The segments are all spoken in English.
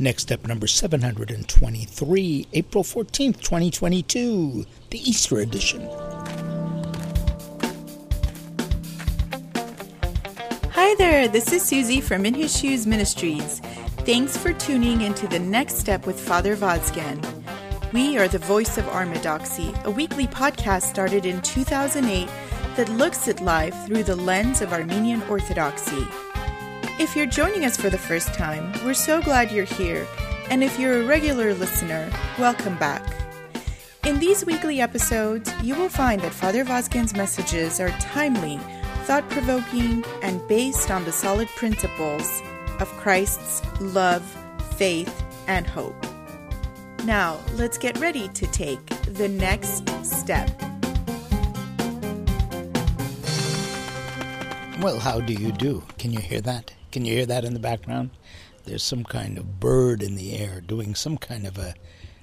Next step number 723, April 14th, 2022, the Easter edition. Hi there, this is Suzie from In His Shoes Ministries. Thanks for tuning into the next step with Father Vazken. We are the voice of Orthodoxy, a weekly podcast started in 2008 that looks at life through the lens of Armenian Orthodoxy. If you're joining us for the first time, we're so glad you're here, and if you're a regular listener, welcome back. In these weekly episodes, you will find that Father Vazken's messages are timely, thought provoking, and based on the solid principles of Christ's love, faith, and hope. Now, let's get ready to take the next step. Well, how do you do? Can you hear that? Can you hear that in the background? There's some kind of bird in the air doing some kind of a,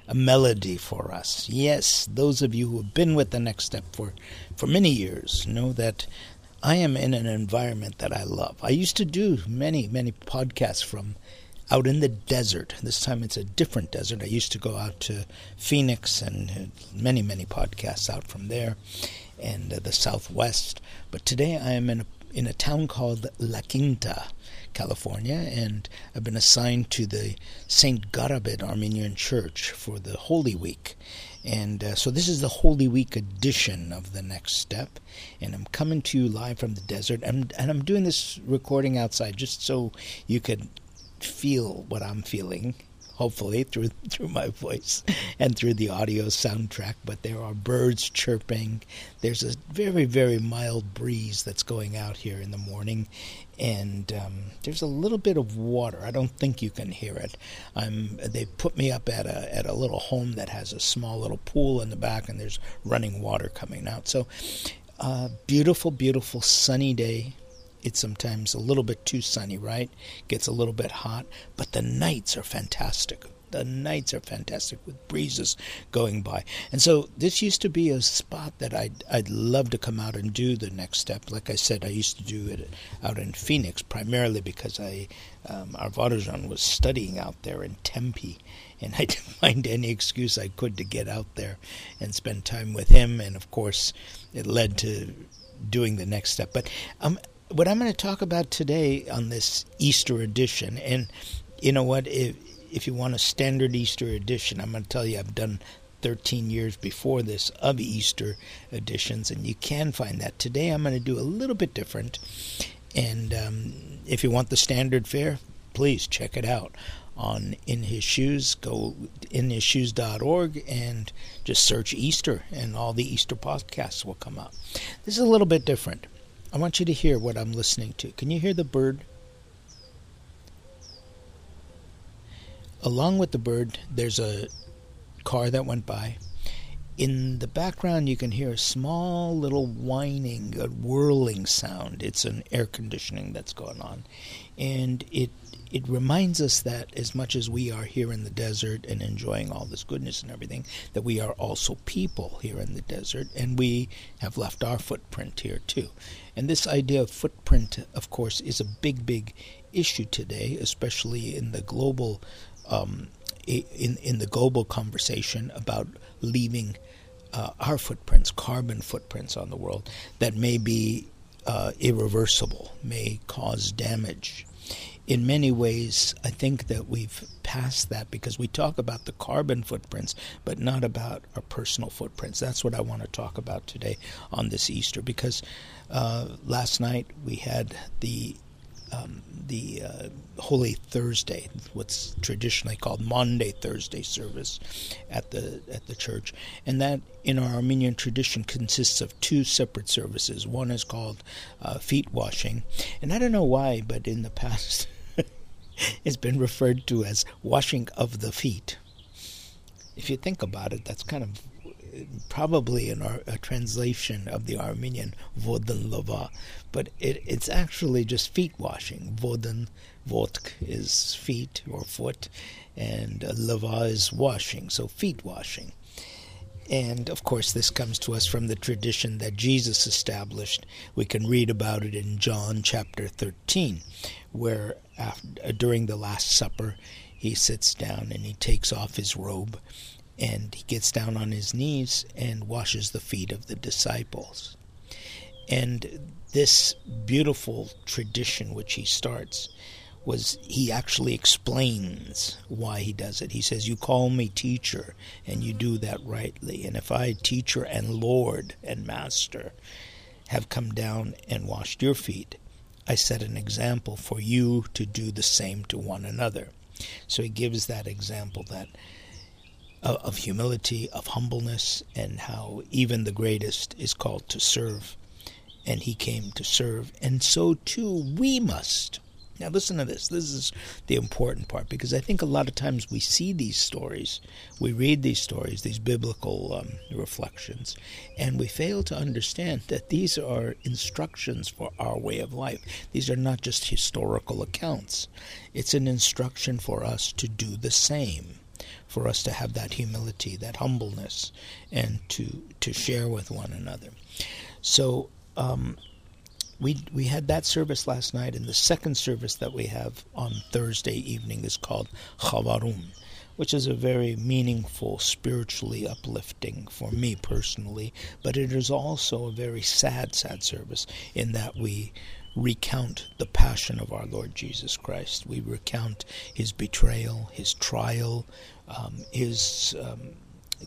a melody for us. Yes, those of you who have been with the next step for, for many years know that I am in an environment that I love. I used to do many, many podcasts from out in the desert. This time it's a different desert. I used to go out to Phoenix and many, many podcasts out from there and uh, the southwest. But today I am in a in a town called La Quinta, California, and I've been assigned to the St. Garabed Armenian Church for the Holy Week. And uh, so this is the Holy Week edition of the next step. And I'm coming to you live from the desert. And, and I'm doing this recording outside just so you could feel what I'm feeling hopefully through through my voice and through the audio soundtrack. But there are birds chirping. There's a very very mild breeze that's going out here in the morning, and um, there's a little bit of water. I don't think you can hear it. I'm. They put me up at a at a little home that has a small little pool in the back, and there's running water coming out. So. Uh, beautiful, beautiful sunny day it's sometimes a little bit too sunny, right? Gets a little bit hot, but the nights are fantastic. The nights are fantastic with breezes going by. And so this used to be a spot that I'd, I'd love to come out and do the next step. Like I said, I used to do it out in Phoenix primarily because I, um, our was studying out there in Tempe and I didn't find any excuse I could to get out there and spend time with him. And of course, it led to doing the next step. But um, what I'm going to talk about today on this Easter edition, and you know what, if if you want a standard Easter edition, I'm going to tell you I've done 13 years before this of Easter editions, and you can find that. Today I'm going to do a little bit different, and um, if you want the standard fare, please check it out on In His Shoes. Go inhisshoes.org and just search Easter, and all the Easter podcasts will come up. This is a little bit different. I want you to hear what I'm listening to. Can you hear the bird? Along with the bird, there's a car that went by. In the background, you can hear a small little whining, a whirling sound. It's an air conditioning that's going on. And it it reminds us that as much as we are here in the desert and enjoying all this goodness and everything, that we are also people here in the desert, and we have left our footprint here too. And this idea of footprint, of course, is a big, big issue today, especially in the global um, in in the global conversation about leaving uh, our footprints, carbon footprints on the world that may be uh, irreversible, may cause damage in many ways, I think that we've passed that because we talk about the carbon footprints, but not about our personal footprints. That's what I want to talk about today on this Easter because uh, last night we had the um, the uh, Holy Thursday, what's traditionally called Maundy Thursday service at the at the church, and that in our Armenian tradition consists of two separate services. One is called uh, feet washing, and I don't know why, but in the past it's been referred to as washing of the feet. If you think about it, that's kind of probably an, a translation of the Armenian vodan lava, but it, it's actually just feet washing. Vodan, vodk is feet or foot, and uh, lava is washing, so feet washing. And of course, this comes to us from the tradition that Jesus established. We can read about it in John chapter 13, where after, during the Last Supper, he sits down and he takes off his robe and he gets down on his knees and washes the feet of the disciples. And this beautiful tradition which he starts was he actually explains why he does it. He says, You call me teacher, and you do that rightly. And if I, teacher and Lord and Master, have come down and washed your feet, I set an example for you to do the same to one another. So he gives that example that of humility, of humbleness, and how even the greatest is called to serve. And he came to serve, and so too we must. Now, listen to this. This is the important part because I think a lot of times we see these stories, we read these stories, these biblical um, reflections, and we fail to understand that these are instructions for our way of life. These are not just historical accounts, it's an instruction for us to do the same. For us to have that humility, that humbleness, and to to share with one another. So um, we we had that service last night, and the second service that we have on Thursday evening is called Chavarum, which is a very meaningful, spiritually uplifting for me personally. But it is also a very sad, sad service in that we recount the passion of our Lord Jesus Christ. We recount his betrayal, his trial, um, his um,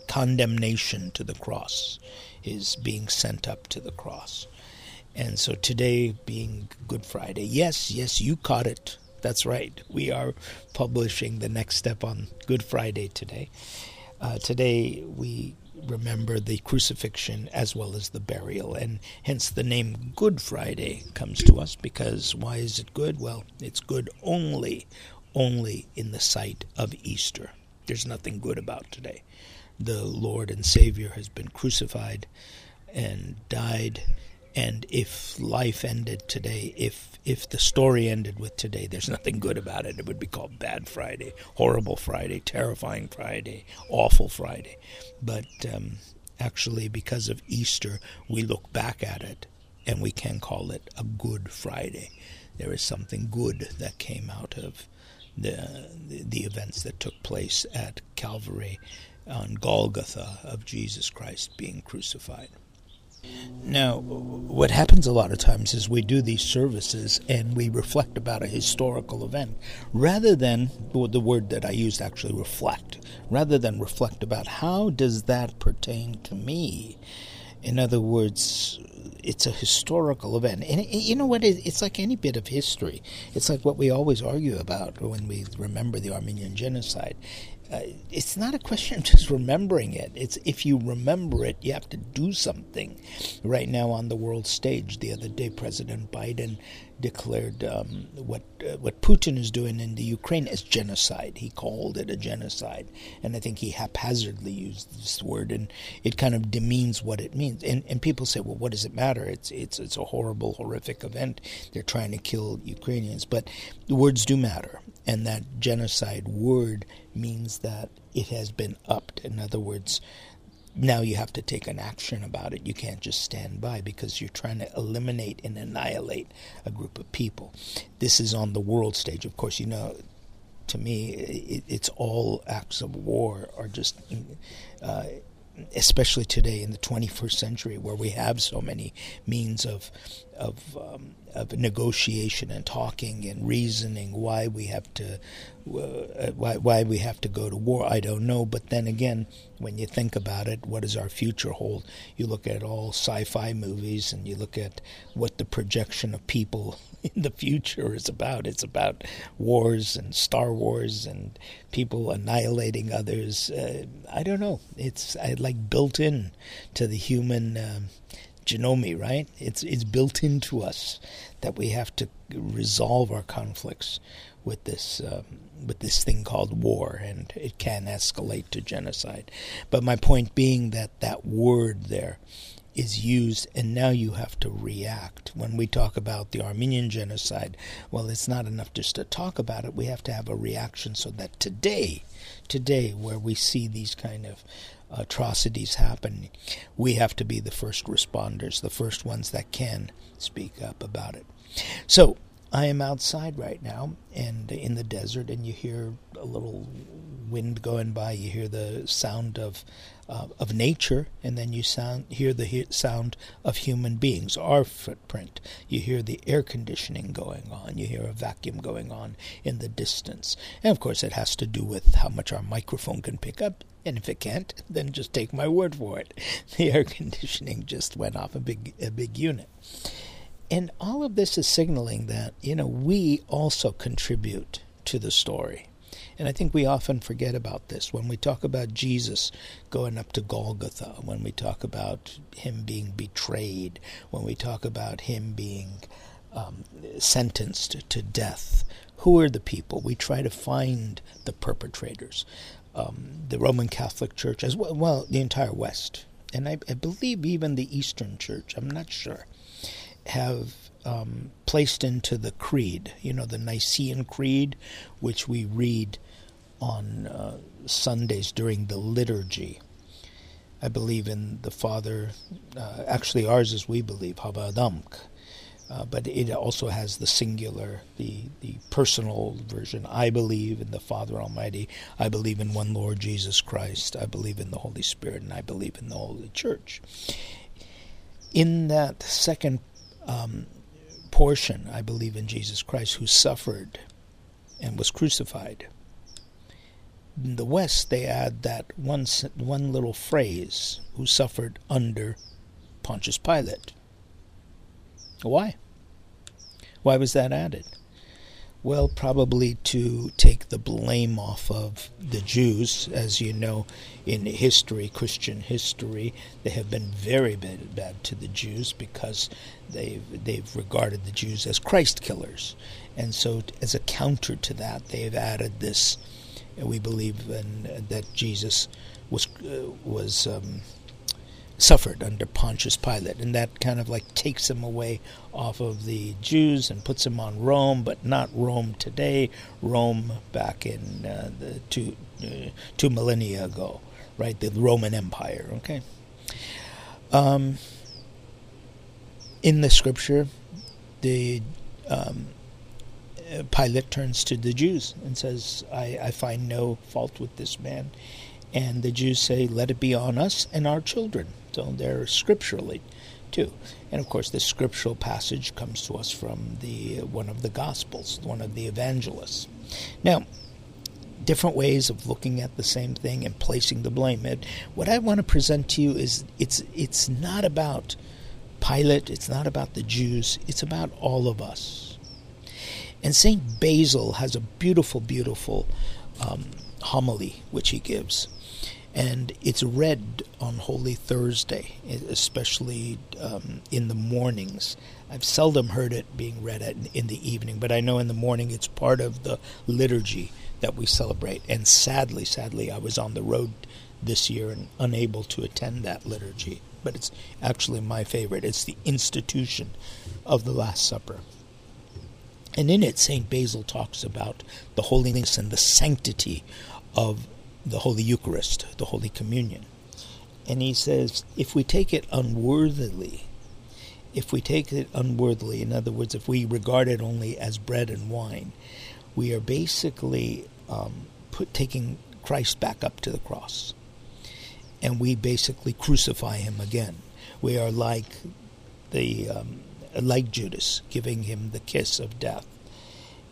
condemnation to the cross, his being sent up to the cross. And so today being Good Friday, yes, yes, you caught it. That's right. We are publishing the next step on Good Friday today. Uh, today we remember the crucifixion as well as the burial, and hence the name Good Friday comes to us because why is it good? Well, it's good only, only in the sight of Easter. There's nothing good about today. The Lord and Savior has been crucified and died and if life ended today, if if the story ended with today, there's nothing good about it. It would be called Bad Friday, Horrible Friday, Terrifying Friday, Awful Friday. But um, actually, because of Easter, we look back at it and we can call it a Good Friday. There is something good that came out of the the, the events that took place at Calvary on Golgotha of Jesus Christ being crucified. Now, what happens a lot of times is we do these services and we reflect about a historical event rather than the word that I used actually reflect, rather than reflect about how does that pertain to me. In other words, it's a historical event. And you know what? It's like any bit of history. It's like what we always argue about when we remember the Armenian genocide uh, it's not a question of just remembering it. It's if you remember it, you have to do something. Right now on the world stage, the other day, President Biden declared um, what uh, what Putin is doing in the Ukraine as genocide. He called it a genocide, and I think he haphazardly used this word, and it kind of demeans what it means. And and people say, well, what does it matter? It's it's it's a horrible, horrific event. They're trying to kill Ukrainians, but the words do matter, and that genocide word means that it has been upped. In other words, now you have to take an action about it. You can't just stand by because you're trying to eliminate and annihilate a group of people. This is on the world stage. Of course, you know, to me, it, it's all acts of war are just. Uh, especially today in the 21st century, where we have so many means of of um, of negotiation and talking and reasoning why we have to uh, why why we have to go to war I don't know. But then again when you think about it what does our future hold? You look at all sci-fi movies and you look at what the projection of people in the future is about it's about wars and star wars and people annihilating others uh, I don't know it's I, like built in to the human um, genome, right? It's it's built into us that we have to resolve our conflicts with this um, with this thing called war, and it can escalate to genocide. But my point being that that word there is used, and now you have to react. When we talk about the Armenian genocide, well, it's not enough just to talk about it. We have to have a reaction so that today, today, where we see these kind of atrocities happen, we have to be the first responders, the first ones that can speak up about it. So, I am outside right now and in the desert, and you hear a little wind going by, you hear the sound of uh, of nature, and then you sound hear the he- sound of human beings, our footprint. You hear the air conditioning going on. You hear a vacuum going on in the distance, and of course, it has to do with how much our microphone can pick up. And if it can't, then just take my word for it. The air conditioning just went off a big a big unit. And all of this is signaling that, you know, we also contribute to the story. And I think we often forget about this when we talk about Jesus going up to Golgotha, when we talk about him being betrayed, when we talk about him being um, sentenced to death. Who are the people? We try to find the perpetrators. Um, the Roman Catholic Church, as well, well, the entire West, and I, I believe even the Eastern Church, I'm not sure, have um, placed into the creed, you know, the Nicene Creed, which we read on uh, Sundays during the liturgy. I believe in the Father. Uh, actually, ours is we believe Habadamk, uh, but it also has the singular, the the personal version. I believe in the Father Almighty. I believe in one Lord Jesus Christ. I believe in the Holy Spirit, and I believe in the Holy Church. In that second um, portion, I believe in Jesus Christ, who suffered and was crucified in the West, they add that one, one little phrase, who suffered under Pontius Pilate. Why? Why was that added? Well, probably to take the blame off of the Jews. As you know, in history, Christian history, they have been very bad, bad to the Jews because they've, they've regarded the Jews as Christ killers. And so, as a counter to that, they've added this we believe in, that Jesus was uh, was um, suffered under Pontius Pilate, and that kind of like takes him away off of the Jews and puts him on Rome, but not Rome today. Rome back in uh, the two uh, two millennia ago, right? The Roman Empire. Okay. Um, in the scripture, the um, Pilate turns to the Jews and says, I, I find no fault with this man. And the Jews say, Let it be on us and our children. So they're scripturally too. And of course, this scriptural passage comes to us from the one of the Gospels, one of the evangelists. Now, different ways of looking at the same thing and placing the blame. And what I want to present to you is it's it's not about Pilate, it's not about the Jews, it's about all of us. And St. Basil has a beautiful, beautiful um, homily which he gives. And it's read on Holy Thursday, especially um, in the mornings. I've seldom heard it being read at, in the evening, but I know in the morning it's part of the liturgy that we celebrate. And sadly, sadly, I was on the road this year and unable to attend that liturgy. But it's actually my favorite. It's the institution of the Last Supper. And in it, St. Basil talks about the holiness and the sanctity of the Holy Eucharist, the Holy Communion. And he says, if we take it unworthily, if we take it unworthily, in other words, if we regard it only as bread and wine, we are basically um, put, taking Christ back up to the cross. And we basically crucify him again. We are like the um, like Judas, giving him the kiss of death.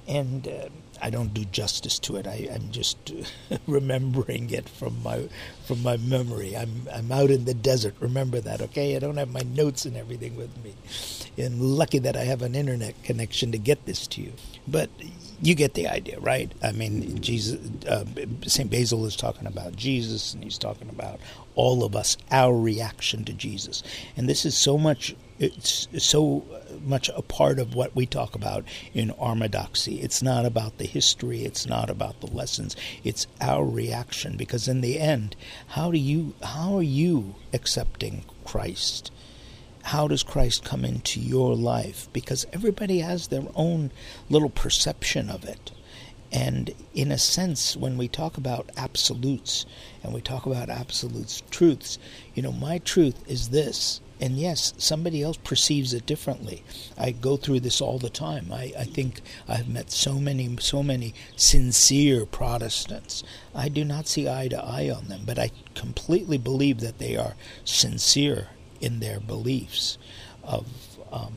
And uh, I don't do justice to it. I, am just remembering it from my from my memory. I'm I'm out in the desert. Remember that, okay? I don't have my notes and everything with me, and lucky that I have an internet connection to get this to you. But you get the idea, right? I mean, Jesus, uh, Saint Basil is talking about Jesus, and he's talking about all of us, our reaction to Jesus, and this is so much. It's so much a part of what we talk about in Orthodoxy. It's not about the history. It's not about the lessons. It's our reaction. Because in the end, how do you? How are you accepting Christ? how does Christ come into your life? Because everybody has their own little perception of it. And in a sense, when we talk about absolutes and we talk about absolute truths, you know, my truth is this and yes, somebody else perceives it differently. I go through this all the time. I, I think I've met so many, so many sincere Protestants. I do not see eye to eye on them, but I completely believe that they are sincere in their beliefs. Of, um,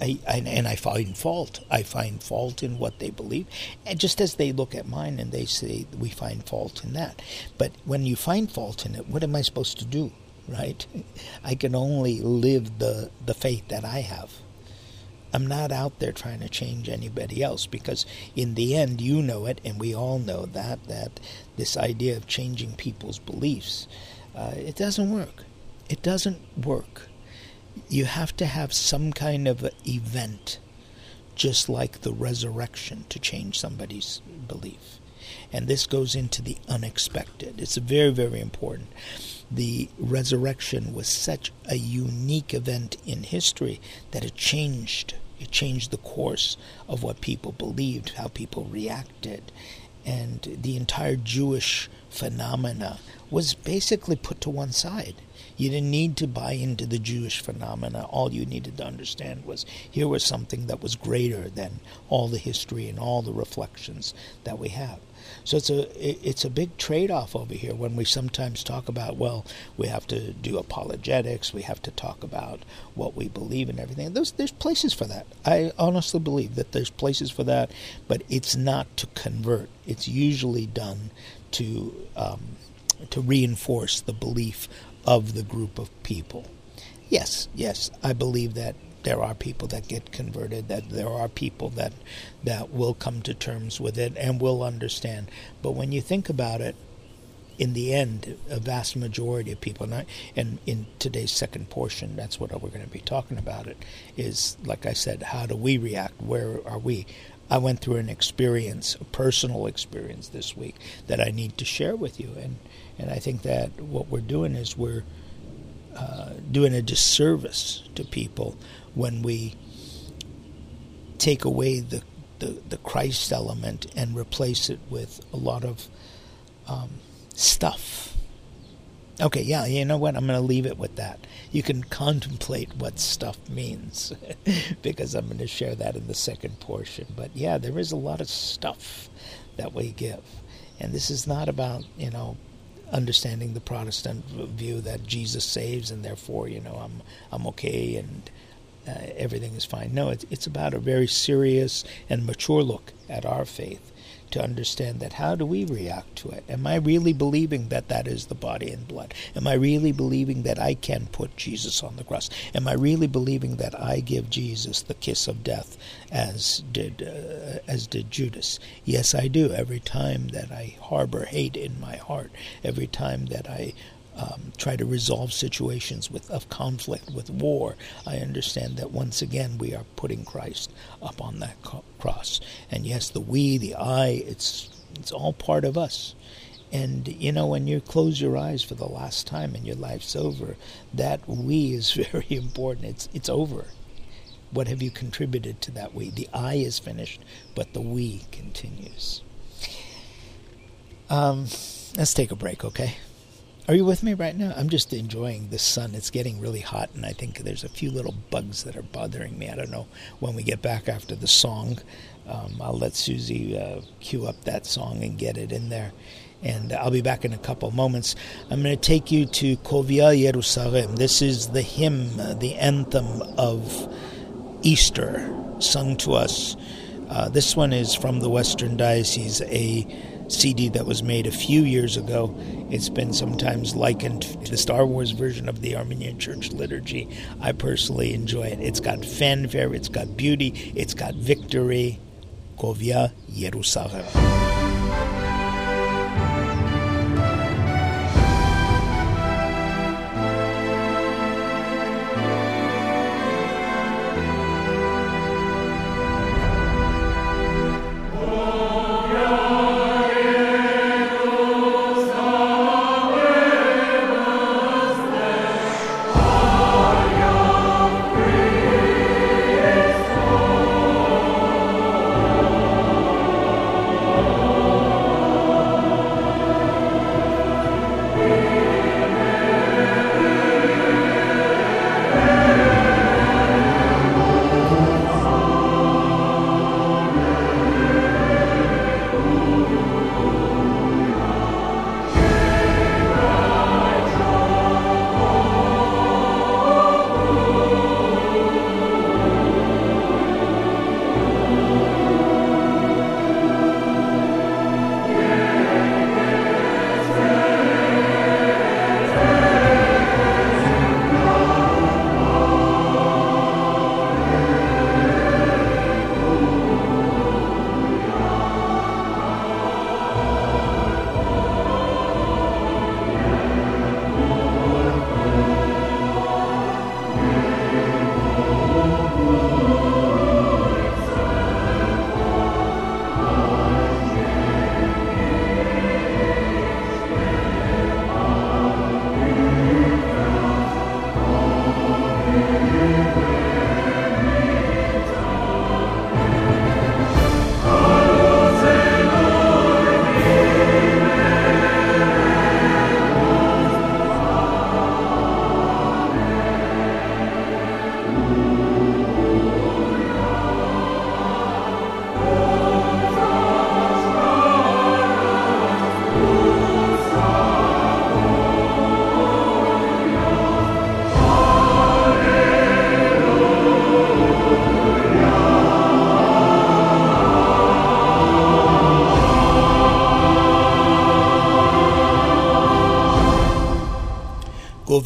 I, I, and I find fault. I find fault in what they believe, and just as they look at mine and they say we find fault in that. But when you find fault in it, what am I supposed to do? Right? I can only live the, the faith that I have. I'm not out there trying to change anybody else because in the end you know it and we all know that that this idea of changing people's beliefs uh, it doesn't work. It doesn't work. You have to have some kind of event just like the resurrection to change somebody's belief. And this goes into the unexpected. It's very, very important the resurrection was such a unique event in history that it changed it changed the course of what people believed, how people reacted, and the entire Jewish phenomena was basically put to one side. You didn't need to buy into the Jewish phenomena. All you needed to understand was here was something that was greater than all the history and all the reflections that we have. So it's a it's a big trade-off over here when we sometimes talk about well we have to do apologetics we have to talk about what we believe and everything. There's there's places for that. I honestly believe that there's places for that, but it's not to convert. It's usually done to um, to reinforce the belief of the group of people. Yes, yes, I believe that there are people that get converted, that there are people that that will come to terms with it and will understand. But when you think about it, in the end, a vast majority of people, and in today's second portion, that's what we're going to be talking about. It is, like I said, how do we react? Where are we? I went through an experience, a personal experience this week that I need to share with you, and and I think that what we're doing is we're uh, doing a disservice to people when we take away the, the, the Christ element and replace it with a lot of um, stuff. Okay, yeah, you know what? I'm going to leave it with that. You can contemplate what stuff means because I'm going to share that in the second portion. But yeah, there is a lot of stuff that we give. And this is not about, you know, understanding the Protestant view that Jesus saves and therefore, you know, I'm I'm okay and uh, everything is fine. No, it's, it's about a very serious and mature look at our faith to understand that how do we react to it? Am I really believing that that is the body and blood? Am I really believing that I can put Jesus on the cross? Am I really believing that I give Jesus the kiss of death as did uh, as did Judas? Yes, I do. Every time that I harbor hate in my heart, every time that I um, try to resolve situations with of conflict, with war, I understand that once again we are putting Christ up on that co- cross. And yes, the we, the I, it's it's all part of us. And you know, when you close your eyes for the last time and your life's over, that we is very important. It's it's over. What have you contributed to that we? The I is finished, but the we continues. Um, let's take a break, okay? Are you with me right now? I'm just enjoying the sun. It's getting really hot, and I think there's a few little bugs that are bothering me. I don't know when we get back after the song. Um, I'll let Suzie uh, cue up that song and get it in there. And I'll be back in a couple moments. I'm going to take you to Kovia Jerusalem. This is the hymn, the anthem of Easter, sung to us. Uh, this one is from the Western Diocese, a CD that was made a few years ago. It's been sometimes likened to the Star Wars version of the Armenian Church liturgy. I personally enjoy it. It's got fanfare, it's got beauty, it's got victory. Kovia Jerusalem.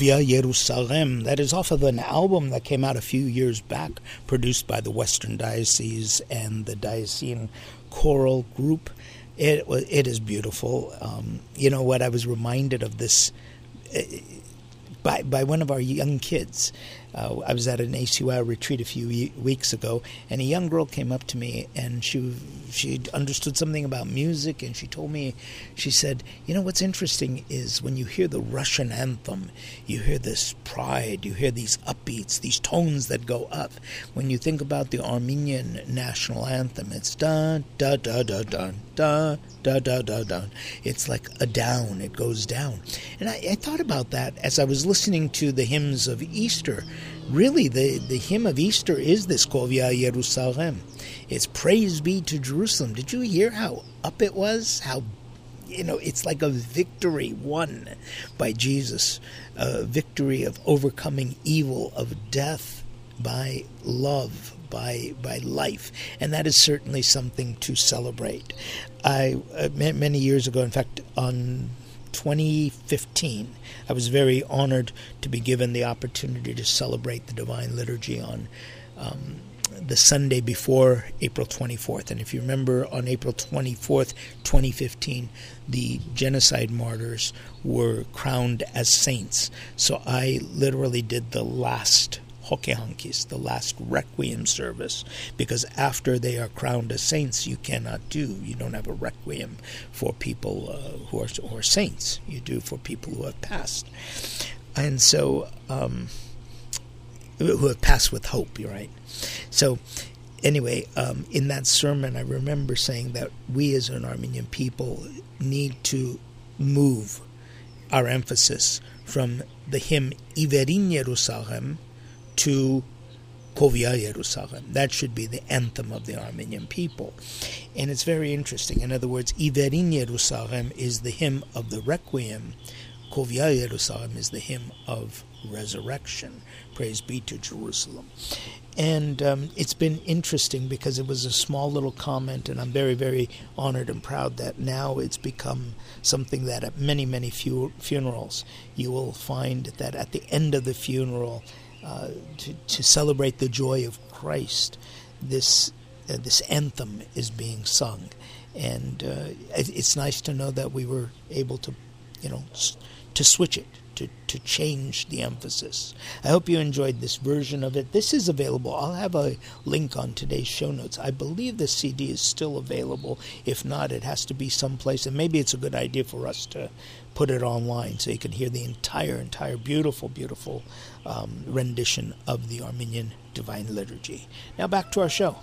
Kovia Jerusalem. That is off of an album that came out a few years back, produced by the Western Diocese and the Diocesan Choral Group. It it is beautiful. Um, you know what? I was reminded of this uh, by by one of our young kids. Uh, I was at an ACI retreat a few e- weeks ago, and a young girl came up to me, and she she understood something about music, and she told me, she said, you know what's interesting is when you hear the Russian anthem, you hear this pride, you hear these upbeats, these tones that go up. When you think about the Armenian national anthem, it's da da da da da da da da da. It's like a down; it goes down. And I, I thought about that as I was listening to the hymns of Easter Really, the, the hymn of Easter is this Kovia Jerusalem. It's praise be to Jerusalem. Did you hear how up it was? How you know, it's like a victory won by Jesus, a victory of overcoming evil, of death by love, by by life, and that is certainly something to celebrate. I uh, many years ago, in fact, on 2015, I was very honored to be given the opportunity to celebrate the Divine Liturgy on. Um, the Sunday before April 24th. And if you remember, on April 24th, 2015, the genocide martyrs were crowned as saints. So I literally did the last The last requiem service, because after they are crowned as saints, you cannot do, you don't have a requiem for people uh, who, are, who are saints. You do for people who have passed. And so, um, who have passed with hope, you're right. So, anyway, um, in that sermon, I remember saying that we as an Armenian people need to move our emphasis from the hymn Iverin Jerusalem to Kovia Jerusalem. That should be the anthem of the Armenian people. And it's very interesting. In other words, Iverin Jerusalem is the hymn of the Requiem. Kovia Jerusalem is the hymn of resurrection. Praise be to Jerusalem. And um, it's been interesting because it was a small little comment, and I'm very, very honored and proud that now it's become something that at many, many fu- funerals you will find that at the end of the funeral, to, celebrate the joy of Christ, this uh, this anthem is being sung, and uh, it, it's nice to know that we were able to, you know, to switch it to, to change the emphasis. I hope you enjoyed this version of it. This is available. I'll have a link on today's show notes. I believe the CD is still available. If not, it has to be someplace, and maybe it's a good idea for us to put it online so you can hear the entire, entire beautiful, beautiful um, rendition of the Armenian Divine Liturgy. Now back to our show.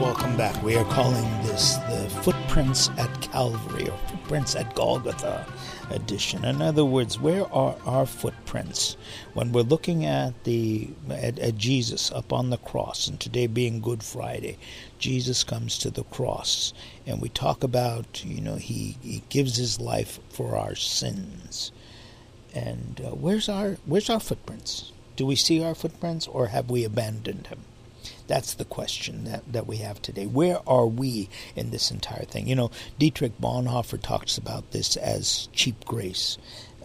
Welcome back. We are calling this the Footprints at Calvary or Footprints at Golgotha edition. In other words, where are our footprints when we're looking at the at, at Jesus up on the cross? And today being Good Friday, Jesus comes to the cross, and we talk about you know he, he gives his life for our sins. And uh, where's our where's our footprints? Do we see our footprints, or have we abandoned him? That's the question that, that we have today. Where are we in this entire thing? You know, Dietrich Bonhoeffer talks about this as cheap grace.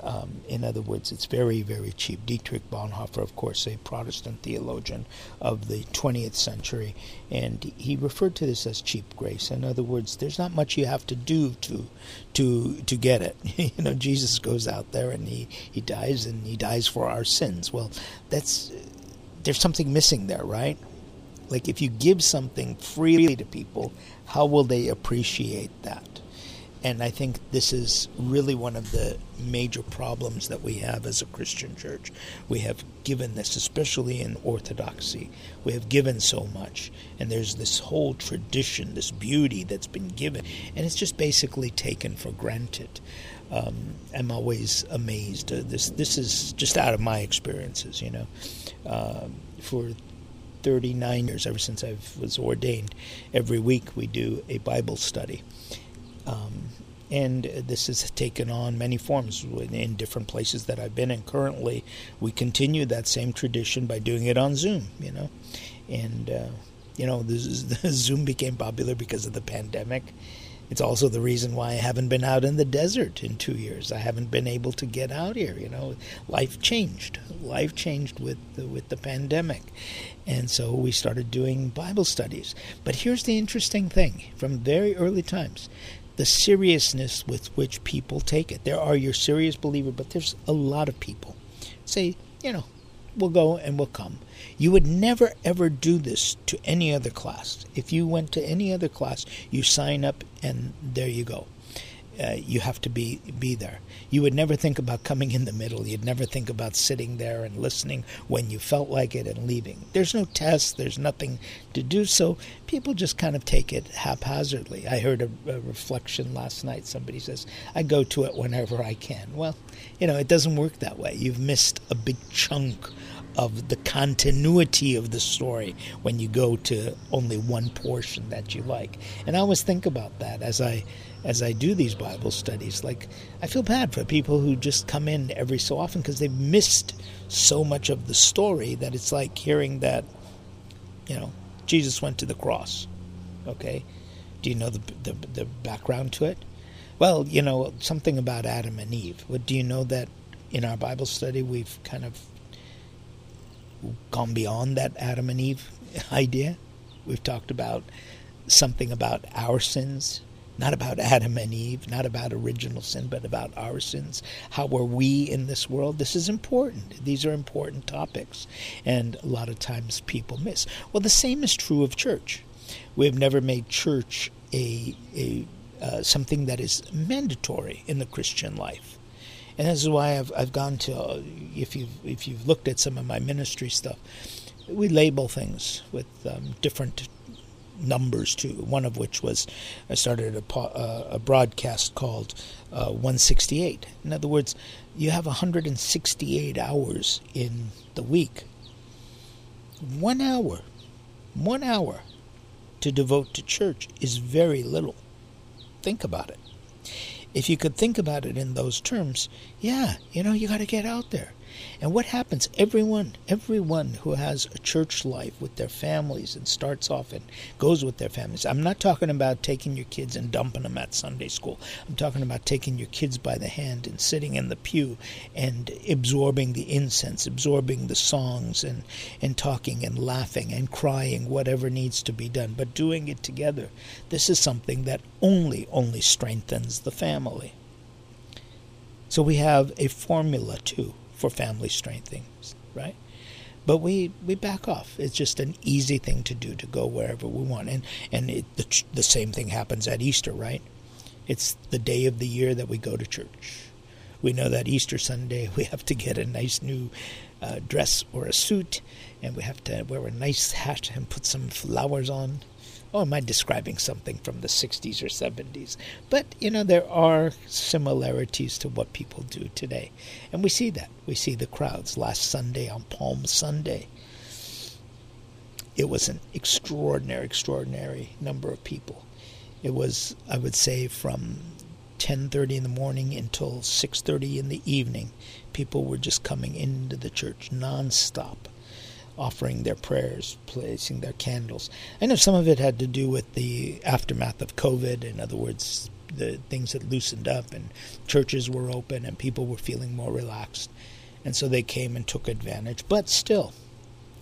Um, in other words, it's very, very cheap. Dietrich Bonhoeffer, of course, a Protestant theologian of the 20th century, and he referred to this as cheap grace. In other words, there's not much you have to do to to to get it. you know, Jesus goes out there and he he dies and he dies for our sins. Well, that's there's something missing there, right? Like if you give something freely to people, how will they appreciate that? And I think this is really one of the major problems that we have as a Christian church. We have given this, especially in Orthodoxy, we have given so much. And there's this whole tradition, this beauty that's been given, and it's just basically taken for granted. Um, I'm always amazed. Uh, this this is just out of my experiences, you know. Uh, for 39 years, ever since I was ordained, every week we do a Bible study. Um, and this has taken on many forms in different places that I've been in. Currently, we continue that same tradition by doing it on Zoom, you know. And, uh, you know, the Zoom became popular because of the pandemic it's also the reason why I haven't been out in the desert in two years. I haven't been able to get out here. You know, life changed. Life changed with the, with the pandemic, and so we started doing Bible studies. But here's the interesting thing: from very early times, the seriousness with which people take it. There are your serious believer, but there's a lot of people say, you know, we'll go and we'll come. You would never ever do this to any other class. If you went to any other class, you sign up and there you go. Uh, you have to be be there. You would never think about coming in the middle. You'd never think about sitting there and listening when you felt like it and leaving. There's no test. There's nothing to do. So people just kind of take it haphazardly. I heard a, a reflection last night. Somebody says, "I go to it whenever I can." Well, you know, it doesn't work that way. You've missed a big chunk of the continuity of the story when you go to only one portion that you like. And I always think about that as I as I do these Bible studies. Like I feel bad for people who just come in every so often because they've missed so much of the story that it's like hearing that you know Jesus went to the cross. Okay? Do you know the the, the background to it? Well, you know something about Adam and Eve. But do you know that in our Bible study we've kind of gone beyond that Adam and Eve idea. We've talked about something about our sins, not about Adam and Eve, not about original sin, but about our sins. How are we in this world? This is important. These are important topics. And a lot of times people miss. Well, the same is true of church. We have never made church a, a uh, something that is mandatory in the Christian life and this is why I've I've gone to uh, if you if you've looked at some of my ministry stuff, we label things with um, different numbers too. One of which was I started a, uh, a broadcast called uh, 168. In other words, you have 168 hours in the week. One hour, one hour to devote to church is very little. Think about it if you could think about it in those terms, yeah, you know, you got to get out there. And what happens? Everyone, everyone who has a church life with their families and starts off and goes with their families. I'm not talking about taking your kids and dumping them at Sunday school. I'm talking about taking your kids by the hand and sitting in the pew and absorbing the incense, absorbing the songs and, and talking and laughing and crying, whatever needs to be done, but doing it together. This is something that only, only strengthens the family. So we have a formula too for family strengthening, right? But we, we back off. It's just an easy thing to do to go wherever we want. And, and it, the, the same thing happens at Easter, right? It's the day of the year that we go to church. We know that Easter Sunday we have to get a nice new uh, dress or a suit, and we have to wear a nice hat and put some flowers on oh, am I describing something from the 60s or 70s? But, you know, there are similarities to what people do today. And we see that. We see the crowds last Sunday on Palm Sunday. It was an extraordinary, extraordinary number of people. It was, I would say, from 10:30 in the morning until 6:30 in the evening. People were just coming into the church nonstop offering their prayers, placing their candles. I know some of it had to do with the aftermath of COVID. In other words, the things had loosened up and churches were open and people were feeling more relaxed. And so they came and took advantage. But still,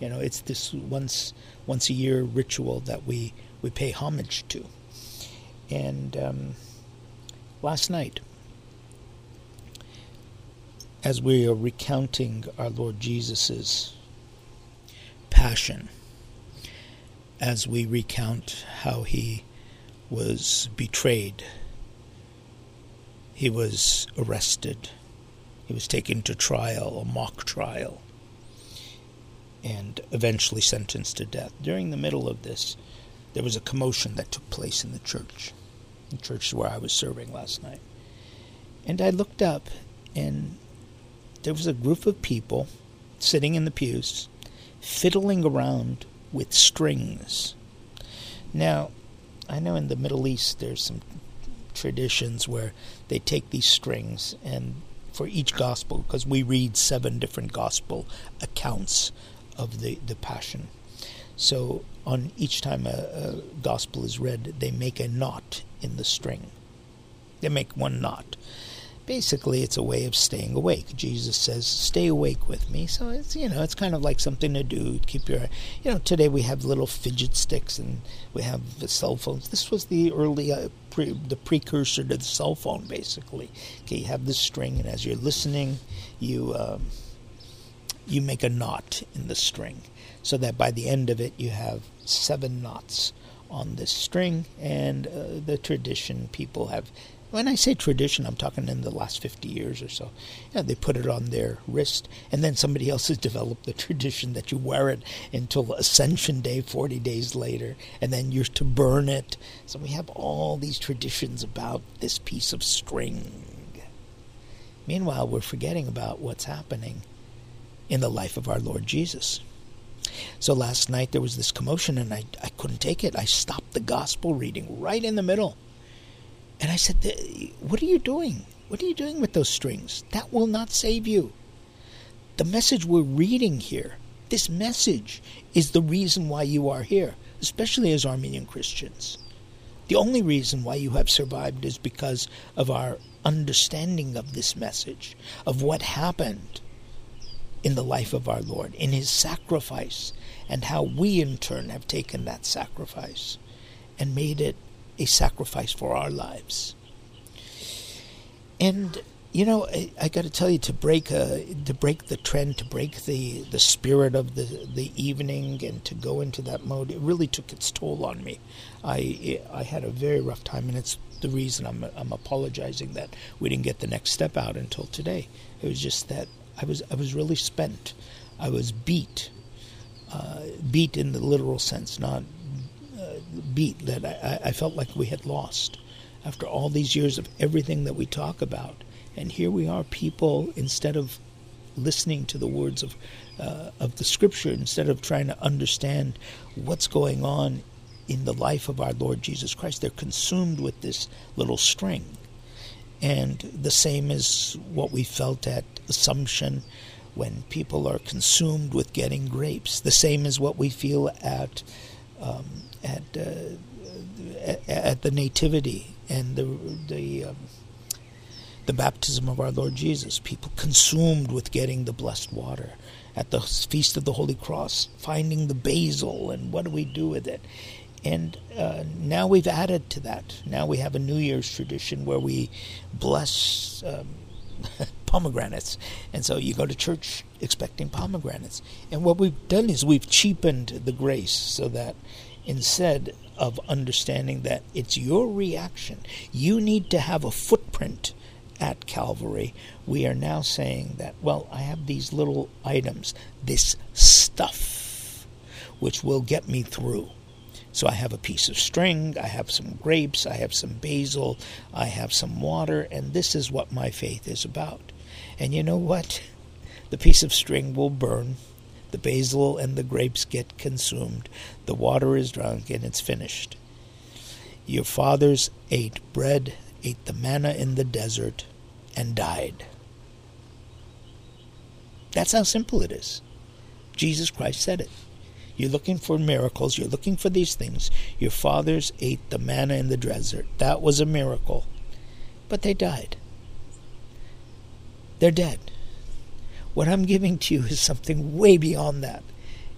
you know, it's this once once a year ritual that we, we pay homage to. And um, last night, as we are recounting our Lord Jesus's passion as we recount how he was betrayed he was arrested. He was taken to trial, a mock trial, and eventually sentenced to death. During the middle of this, there was a commotion that took place in the church, the church where I was serving last night. And I looked up, and there was a group of people sitting in the pews, fiddling around with strings. Now, I know in the Middle East there's some traditions where they take these strings and for each gospel, because we read seven different gospel accounts of the, the Passion. So on each time a, a gospel is read, they make a knot in the string. They make one knot basically it's a way of staying awake. Jesus says, "Stay awake with me." So it's you know it's kind of like something to do. Keep your you know today we have little fidget sticks and we have cell phones. This was the early uh, pre, the precursor to the cell phone, basically. Okay, you have this string, and as you're listening, you um, you make a knot in the string, so that by the end of it you have seven knots on this string, and uh, the tradition people have when I say tradition, I'm talking in the last 50 years or so. Yeah, they put it on their wrist, and then somebody else has developed the tradition that you wear it until Ascension Day, 40 days later, and then you're to burn it. So we have all these traditions about this piece of string. Meanwhile, we're forgetting about what's happening in the life of our Lord Jesus. So last night there was this commotion, and I, I couldn't take it. I stopped the gospel reading right in the middle and I said, What are you doing? What are you doing with those strings? That will not save you. The message we're reading here, this message is the reason why you are here, especially as Armenian Christians. The only reason why you have survived is because of our understanding of this message, of what happened in the life of our Lord, in his sacrifice, and how we in turn have taken that sacrifice and made it a sacrifice for our lives. And you know, I, I got to tell you to break uh, to break the trend, to break the, the spirit of the the evening, and to go into that mode. It really took its toll on me. I I had a very rough time, and it's the reason I'm I'm apologizing that we didn't get the next step out until today. It was just that I was I was really spent. I was beat, uh, beat in the literal sense, not beat that I, I felt like we had lost after all these years of everything that we talk about. And here we are, people, instead of listening to the words of uh, of the Scripture, instead of trying to understand what's going on in the life of our Lord Jesus Christ, they're consumed with this little string. And the same is what we felt at Assumption when people are consumed with getting grapes. The same is what we feel at um, at, uh, at the Nativity and the the um, the baptism of our Lord Jesus. People consumed with getting the blessed water at the feast of the Holy Cross, finding the basil and what do we do with it. And uh, now we've added to that. Now we have a New Year's tradition where we bless um, pomegranates. And so you go to church expecting pomegranates. And what we've done is we've cheapened the grace so that instead of understanding that it's your reaction, you need to have a footprint at Calvary. We are now saying that, well, I have these little items, this stuff, which will get me through. So I have a piece of string, I have some grapes, I have some basil, I have some water, and this is what my faith is about. And you know what? The piece of string will burn, the basil and the grapes get consumed, the water is drunk, and it's finished. Your fathers ate bread, ate the manna in the desert, and died. That's how simple it is. Jesus Christ said it. You're looking for miracles. You're looking for these things. Your fathers ate the manna in the desert. That was a miracle. But they died. They're dead. What I'm giving to you is something way beyond that.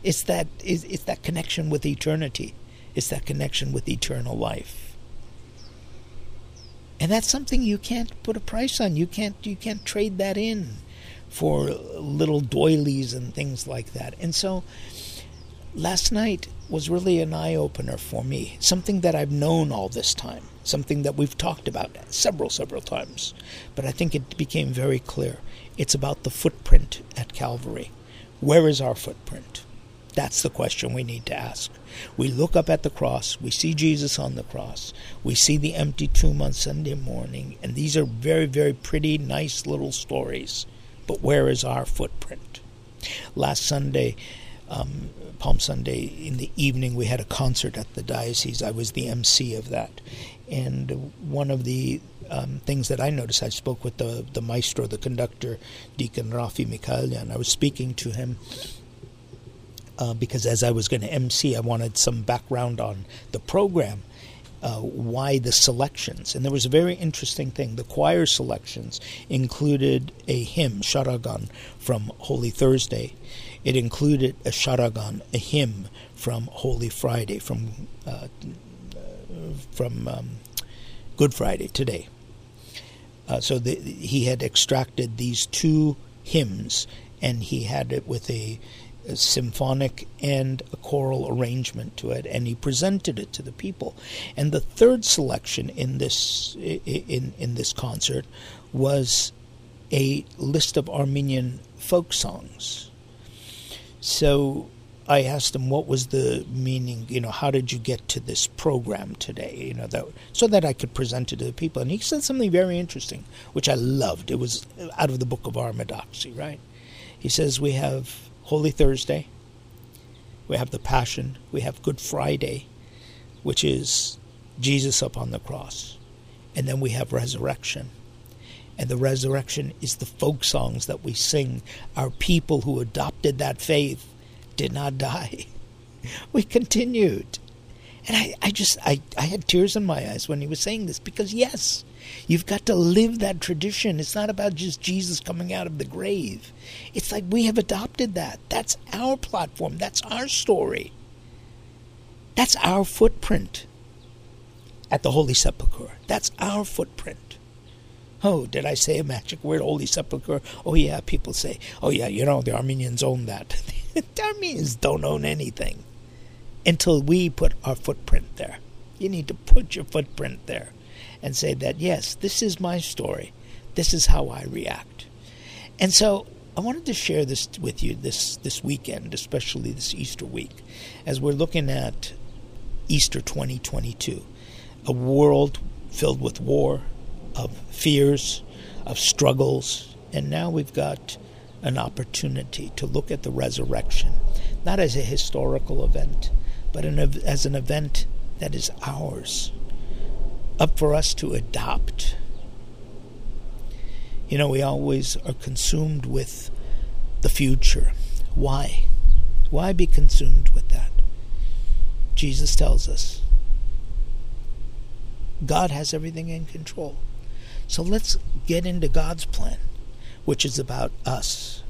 It's that it's, it's that connection with eternity. It's that connection with eternal life. And that's something you can't put a price on. You can't you can't trade that in for little doilies and things like that. And so last night was really an eye opener for me. Something that I've known all this time, something that we've talked about several, several times. But I think it became very clear. It's about the footprint at Calvary. Where is our footprint? That's the question we need to ask. We look up at the cross, we see Jesus on the cross, we see the empty tomb on Sunday morning, and these are very, very pretty, nice little stories. But where is our footprint? Last Sunday, um, Palm Sunday in the evening, we had a concert at the diocese. I was the MC of that. And one of the um, things that I noticed, I spoke with the, the maestro, the conductor, Deacon Rafi Mikhailian. I was speaking to him uh, because as I was going to MC, I wanted some background on the program. Uh, why the selections. And there was a very interesting thing. The choir selections included a hymn, Sharagan, from Holy Thursday. It included a Sharagan, a hymn from Holy Friday, from uh, from um, Good Friday today. Uh, so the, he had extracted these two hymns, and he had it with a a symphonic and a choral arrangement to it, and he presented it to the people. And the third selection in this in in this concert was a list of Armenian folk songs. So I asked him what was the meaning, you know, how did you get to this program today, you know, that so that I could present it to the people. And he said something very interesting, which I loved. It was out of the book of Armodoxy, right? He says we have Holy Thursday, we have the Passion, we have Good Friday, which is Jesus up on the cross, and then we have resurrection. And the resurrection is the folk songs that we sing. Our people who adopted that faith did not die. We continued. And I, I just I, I had tears in my eyes when he was saying this because yes, you've got to live that tradition. It's not about just Jesus coming out of the grave. It's like we have adopted that. That's our platform. That's our story. That's our footprint at the Holy Sepulchre. That's our footprint. Oh, did I say a magic word, Holy Sepulchre? Oh, yeah, people say, oh, yeah, you know, the Armenians own that. the Armenians don't own anything until we put our footprint there. You need to put your footprint there and say that, yes, this is my story. This is how I react. And so I wanted to share this with you this, this weekend, especially this Easter week, as we're looking at Easter 2022, a world filled with war, of fears, of struggles, and now we've got an opportunity to look at the resurrection, not as a historical event, but an, as an event that is ours, up for us to adopt. You know, we always are consumed with the future. Why? Why be consumed with that? Jesus tells us God has everything in control. So let's get into God's plan, which is about us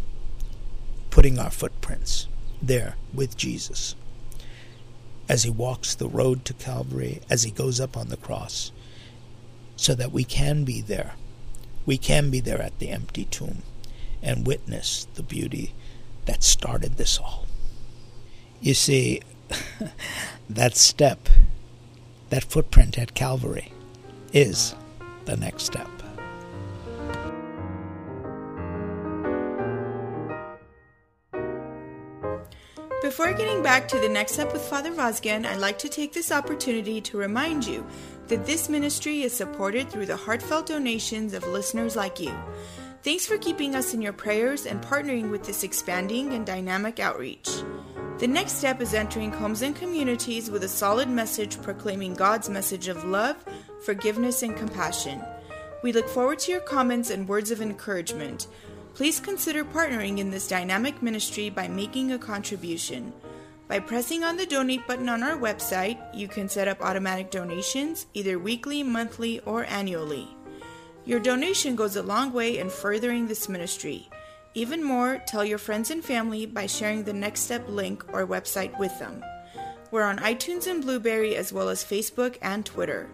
putting our footprints there with Jesus as he walks the road to Calvary, as he goes up on the cross, so that we can be there. We can be there at the empty tomb and witness the beauty that started this all. You see, that step, that footprint at Calvary, is the next step. Before getting back to the next step with Father Vazken, I'd like to take this opportunity to remind you that this ministry is supported through the heartfelt donations of listeners like you. Thanks for keeping us in your prayers and partnering with this expanding and dynamic outreach. The next step is entering homes and communities with a solid message proclaiming God's message of love, forgiveness, and compassion. We look forward to your comments and words of encouragement. Please consider partnering in this dynamic ministry by making a contribution. By pressing on the donate button on our website, you can set up automatic donations either weekly, monthly, or annually. Your donation goes a long way in furthering this ministry. Even more, tell your friends and family by sharing the Next Step link or website with them. We're on iTunes and Blubrry as well as Facebook and Twitter.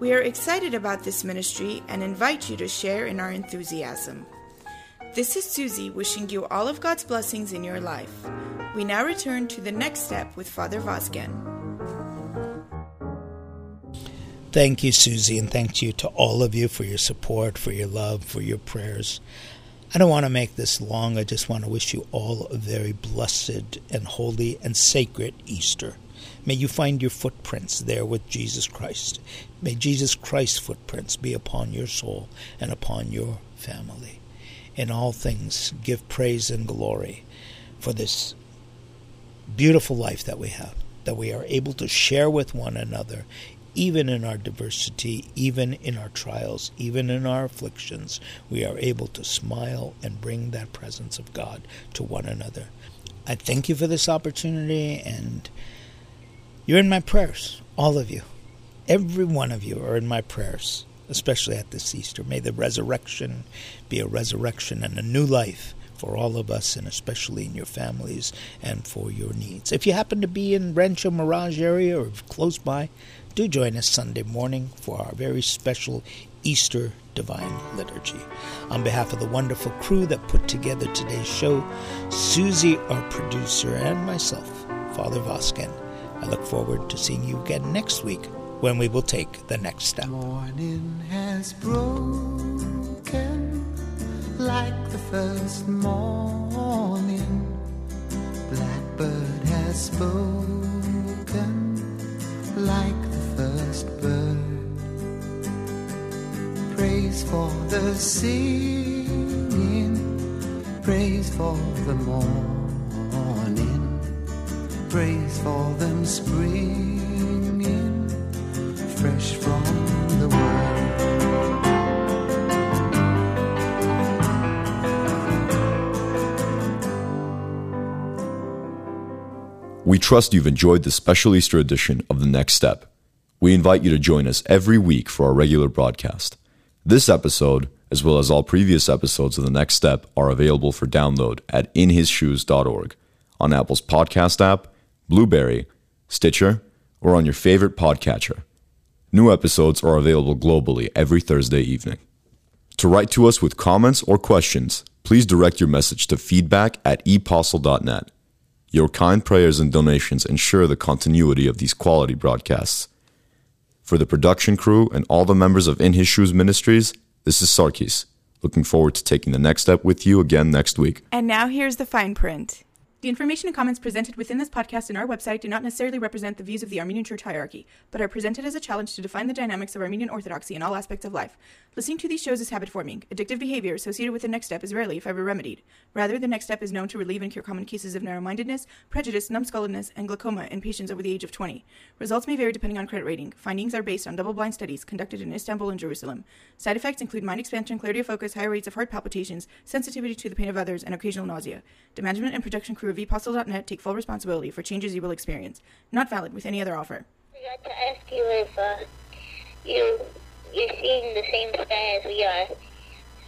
We are excited about this ministry and invite you to share in our enthusiasm. This is Suzie wishing you all of God's blessings in your life. We now return to the next step with Father Vazken. Thank you, Suzie, and thank you to all of you for your support, for your love, for your prayers. I don't want to make this long. I just want to wish you all a very blessed and holy and sacred Easter. May you find your footprints there with Jesus Christ. May Jesus Christ's footprints be upon your soul and upon your family. In all things, give praise and glory for this beautiful life that we have, that we are able to share with one another even in our diversity, even in our trials, even in our afflictions, we are able to smile and bring that presence of God to one another. I thank you for this opportunity, and you're in my prayers, all of you. Every one of you are in my prayers, especially at this Easter. May the resurrection be a resurrection and a new life for all of us, and especially in your families and for your needs. If you happen to be in Rancho Mirage area or close by, do join us Sunday morning for our very special Easter Divine Liturgy. On behalf of the wonderful crew that put together today's show, Suzie, our producer, and myself, Father Vazken, I look forward to seeing you again next week when we will take the next step. Morning has broken like the first morning. Blackbird has spoken like the first bird. Praise for the singing, praise for the morning, praise for them springing fresh from the world. We trust you've enjoyed the special Easter edition of The Next Step. We invite you to join us every week for our regular broadcast. This episode, as well as all previous episodes of The Next Step, are available for download at inhisshoes.org, on Apple's podcast app, Blubrry, Stitcher, or on your favorite podcatcher. New episodes are available globally every Thursday evening. To write to us with comments or questions, please direct your message to feedback at epostle.net. Your kind prayers and donations ensure the continuity of these quality broadcasts. For the production crew and all the members of In His Shoes Ministries, this is Sarkis. Looking forward to taking the next step with you again next week. And now here's the fine print. The information and comments presented within this podcast and our website do not necessarily represent the views of the Armenian Church hierarchy, but are presented as a challenge to define the dynamics of Armenian Orthodoxy in all aspects of life. Listening to these shows is habit forming. Addictive behavior associated with the next step is rarely, if ever, remedied. Rather, the next step is known to relieve and cure common cases of narrow mindedness, prejudice, numbskulledness, and glaucoma in patients over the age of 20. Results may vary depending on credit rating. Findings are based on double blind studies conducted in Istanbul and Jerusalem. Side effects include mind expansion, clarity of focus, higher rates of heart palpitations, sensitivity to the pain of others, and occasional nausea. The management and production crew of epostle.net take full responsibility for changes you will experience. Not valid with any other offer. I forgot to ask you if uh, you you're seeing the same sky as we are.